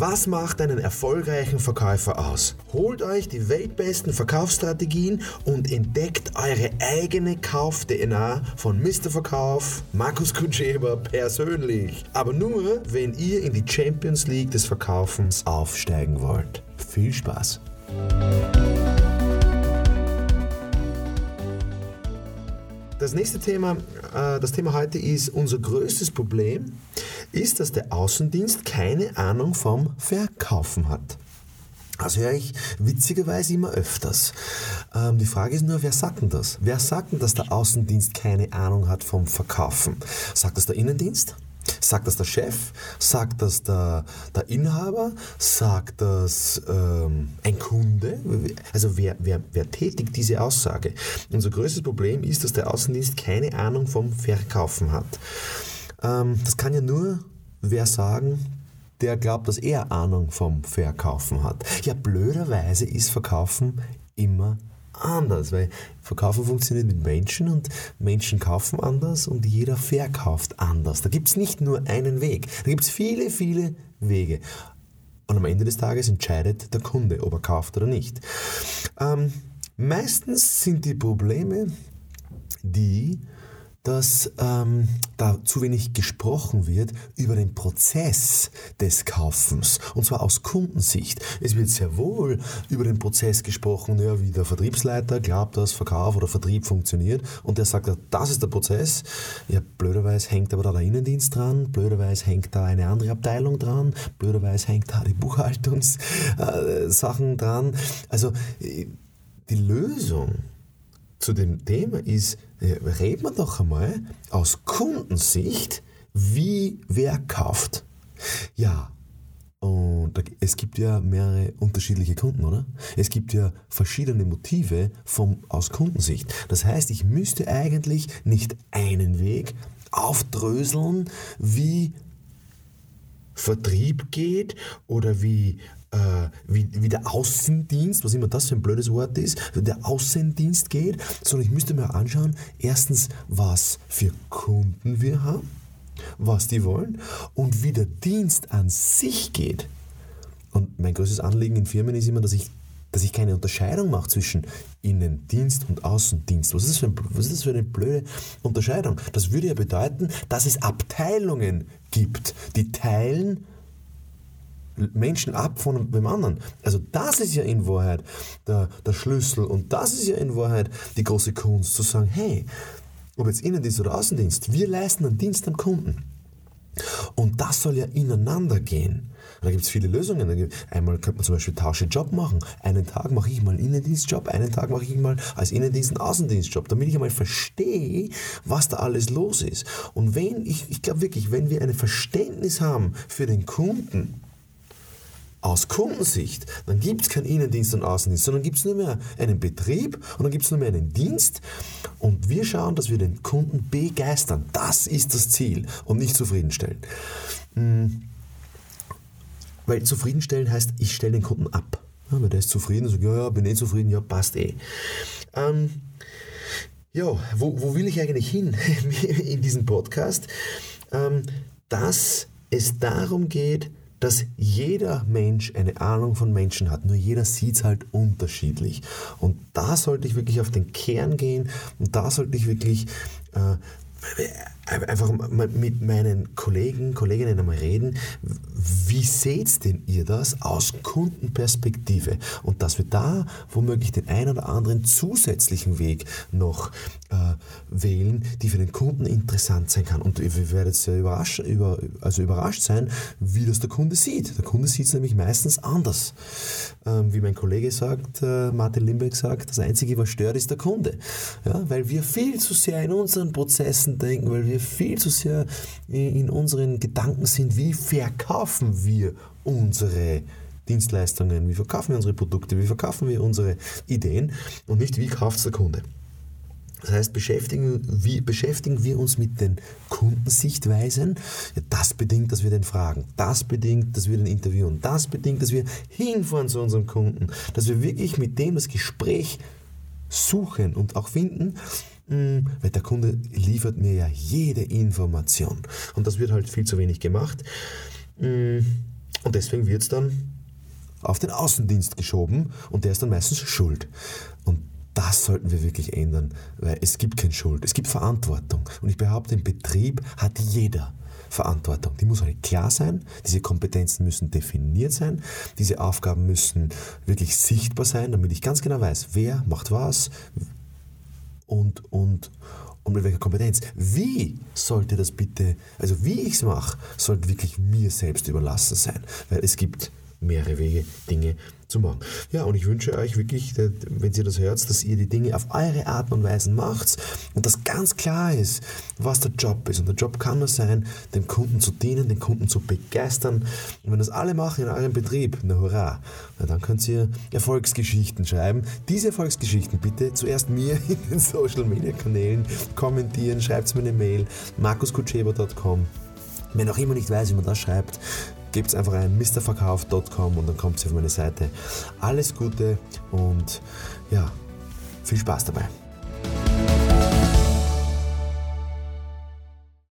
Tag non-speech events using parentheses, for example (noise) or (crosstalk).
Was macht einen erfolgreichen Verkäufer aus? Holt euch die weltbesten Verkaufsstrategien und entdeckt eure eigene Kauf-DNA von Mr. Verkauf, Markus Kutscheber persönlich. Aber nur, wenn ihr in die Champions League des Verkaufens aufsteigen wollt. Viel Spaß! Das nächste Thema, äh, das Thema heute ist, unser größtes Problem ist, dass der Außendienst keine Ahnung vom Verkaufen hat. Das höre ich witzigerweise immer öfters. Ähm, die Frage ist nur, wer sagt denn das? Wer sagt denn, dass der Außendienst keine Ahnung hat vom Verkaufen? Sagt das der Innendienst? Sagt das der Chef? Sagt das der, der Inhaber? Sagt das ähm, ein Kunde? Also wer, wer, wer tätigt diese Aussage? Unser größtes Problem ist, dass der Außendienst keine Ahnung vom Verkaufen hat. Ähm, das kann ja nur wer sagen, der glaubt, dass er Ahnung vom Verkaufen hat. Ja, blöderweise ist Verkaufen immer anders, weil Verkaufen funktioniert mit Menschen und Menschen kaufen anders und jeder verkauft anders. Da gibt es nicht nur einen Weg, da gibt es viele, viele Wege. Und am Ende des Tages entscheidet der Kunde, ob er kauft oder nicht. Ähm, meistens sind die Probleme die, dass ähm, da zu wenig gesprochen wird über den Prozess des Kaufens und zwar aus Kundensicht. Es wird sehr wohl über den Prozess gesprochen, ja, wie der Vertriebsleiter glaubt, dass Verkauf oder Vertrieb funktioniert und der sagt, das ist der Prozess. Ja, blöderweise hängt aber da der Innendienst dran, blöderweise hängt da eine andere Abteilung dran, blöderweise hängt da die Buchhaltungssachen äh, dran. Also äh, die Lösung zu dem Thema ist, reden wir doch einmal aus Kundensicht, wie wer kauft. Ja, und es gibt ja mehrere unterschiedliche Kunden, oder? Es gibt ja verschiedene Motive vom, aus Kundensicht. Das heißt, ich müsste eigentlich nicht einen Weg aufdröseln, wie Vertrieb geht oder wie äh, wie, wie der Außendienst, was immer das für ein blödes Wort ist, der Außendienst geht, sondern ich müsste mir anschauen, erstens, was für Kunden wir haben, was die wollen und wie der Dienst an sich geht. Und mein größtes Anliegen in Firmen ist immer, dass ich dass ich keine Unterscheidung mache zwischen Innendienst und Außendienst. Was ist, das für ein, was ist das für eine blöde Unterscheidung? Das würde ja bedeuten, dass es Abteilungen gibt, die teilen Menschen ab von dem anderen. Also das ist ja in Wahrheit der, der Schlüssel und das ist ja in Wahrheit die große Kunst, zu sagen, hey, ob jetzt Innendienst oder Außendienst, wir leisten einen Dienst am Kunden. Und das soll ja ineinander gehen. da gibt es viele Lösungen. Einmal könnte man zum Beispiel Tausche Job machen. Einen Tag mache ich mal einen Innendienstjob, einen Tag mache ich mal als Innendienst einen Außendienstjob, damit ich einmal verstehe, was da alles los ist. Und wenn, ich, ich glaube wirklich, wenn wir ein Verständnis haben für den Kunden, aus Kundensicht, dann gibt es keinen Innendienst und Außendienst, sondern gibt es nur mehr einen Betrieb und dann gibt es nur mehr einen Dienst und wir schauen, dass wir den Kunden begeistern. Das ist das Ziel und nicht zufriedenstellen. Hm. Weil zufriedenstellen heißt, ich stelle den Kunden ab. Ja, weil der ist zufrieden, sagt, ja, ja, bin eh zufrieden, ja, passt eh. Ähm, ja, wo, wo will ich eigentlich hin (laughs) in diesem Podcast? Ähm, dass es darum geht, dass jeder Mensch eine Ahnung von Menschen hat, nur jeder sieht es halt unterschiedlich. Und da sollte ich wirklich auf den Kern gehen und da sollte ich wirklich äh, einfach mit meinen Kollegen, Kolleginnen einmal reden, wie seht denn ihr das aus Kundenperspektive? Und dass wir da womöglich den einen oder anderen zusätzlichen Weg noch äh, wählen, die für den Kunden interessant sein kann. Und ihr werdet sehr überrascht, über, also überrascht sein, wie das der Kunde sieht. Der Kunde sieht es nämlich meistens anders. Ähm, wie mein Kollege sagt, äh, Martin Limbeck sagt, das Einzige, was stört, ist der Kunde. Ja, weil wir viel zu sehr in unseren Prozessen denken, weil wir wir viel zu sehr in unseren Gedanken sind, wie verkaufen wir unsere Dienstleistungen, wie verkaufen wir unsere Produkte, wie verkaufen wir unsere Ideen und nicht, wie kauft der Kunde. Das heißt, beschäftigen, wie, beschäftigen wir uns mit den Kundensichtweisen. Ja, das bedingt, dass wir den fragen. Das bedingt, dass wir den interviewen. Das bedingt, dass wir hinfahren zu unserem Kunden. Dass wir wirklich mit dem das Gespräch suchen und auch finden, weil der Kunde liefert mir ja jede Information. Und das wird halt viel zu wenig gemacht. Hm, Und deswegen wird es dann auf den Außendienst geschoben und der ist dann meistens schuld. Und das sollten wir wirklich ändern, weil es gibt keine Schuld, es gibt Verantwortung. Und ich behaupte, im Betrieb hat jeder Verantwortung. Die muss halt klar sein, diese Kompetenzen müssen definiert sein, diese Aufgaben müssen wirklich sichtbar sein, damit ich ganz genau weiß, wer macht was und, und, und mit welcher Kompetenz. Wie sollte das bitte, also wie ich es mache, sollte wirklich mir selbst überlassen sein, weil es gibt mehrere Wege, Dinge zu machen. Ja, und ich wünsche euch wirklich, wenn ihr das hört, dass ihr die Dinge auf eure Art und Weise macht und dass ganz klar ist, was der Job ist. Und der Job kann nur sein, dem Kunden zu dienen, den Kunden zu begeistern. Und wenn das alle machen in eurem Betrieb, na hurra, na dann könnt ihr Erfolgsgeschichten schreiben. Diese Erfolgsgeschichten bitte zuerst mir (laughs) in den Social Media Kanälen kommentieren, schreibt mir eine Mail, markuskutscheber.com. Wenn auch immer nicht weiß, wie man das schreibt, gebt einfach ein mrverkauf.com und dann kommt ihr auf meine Seite. Alles Gute und ja, viel Spaß dabei.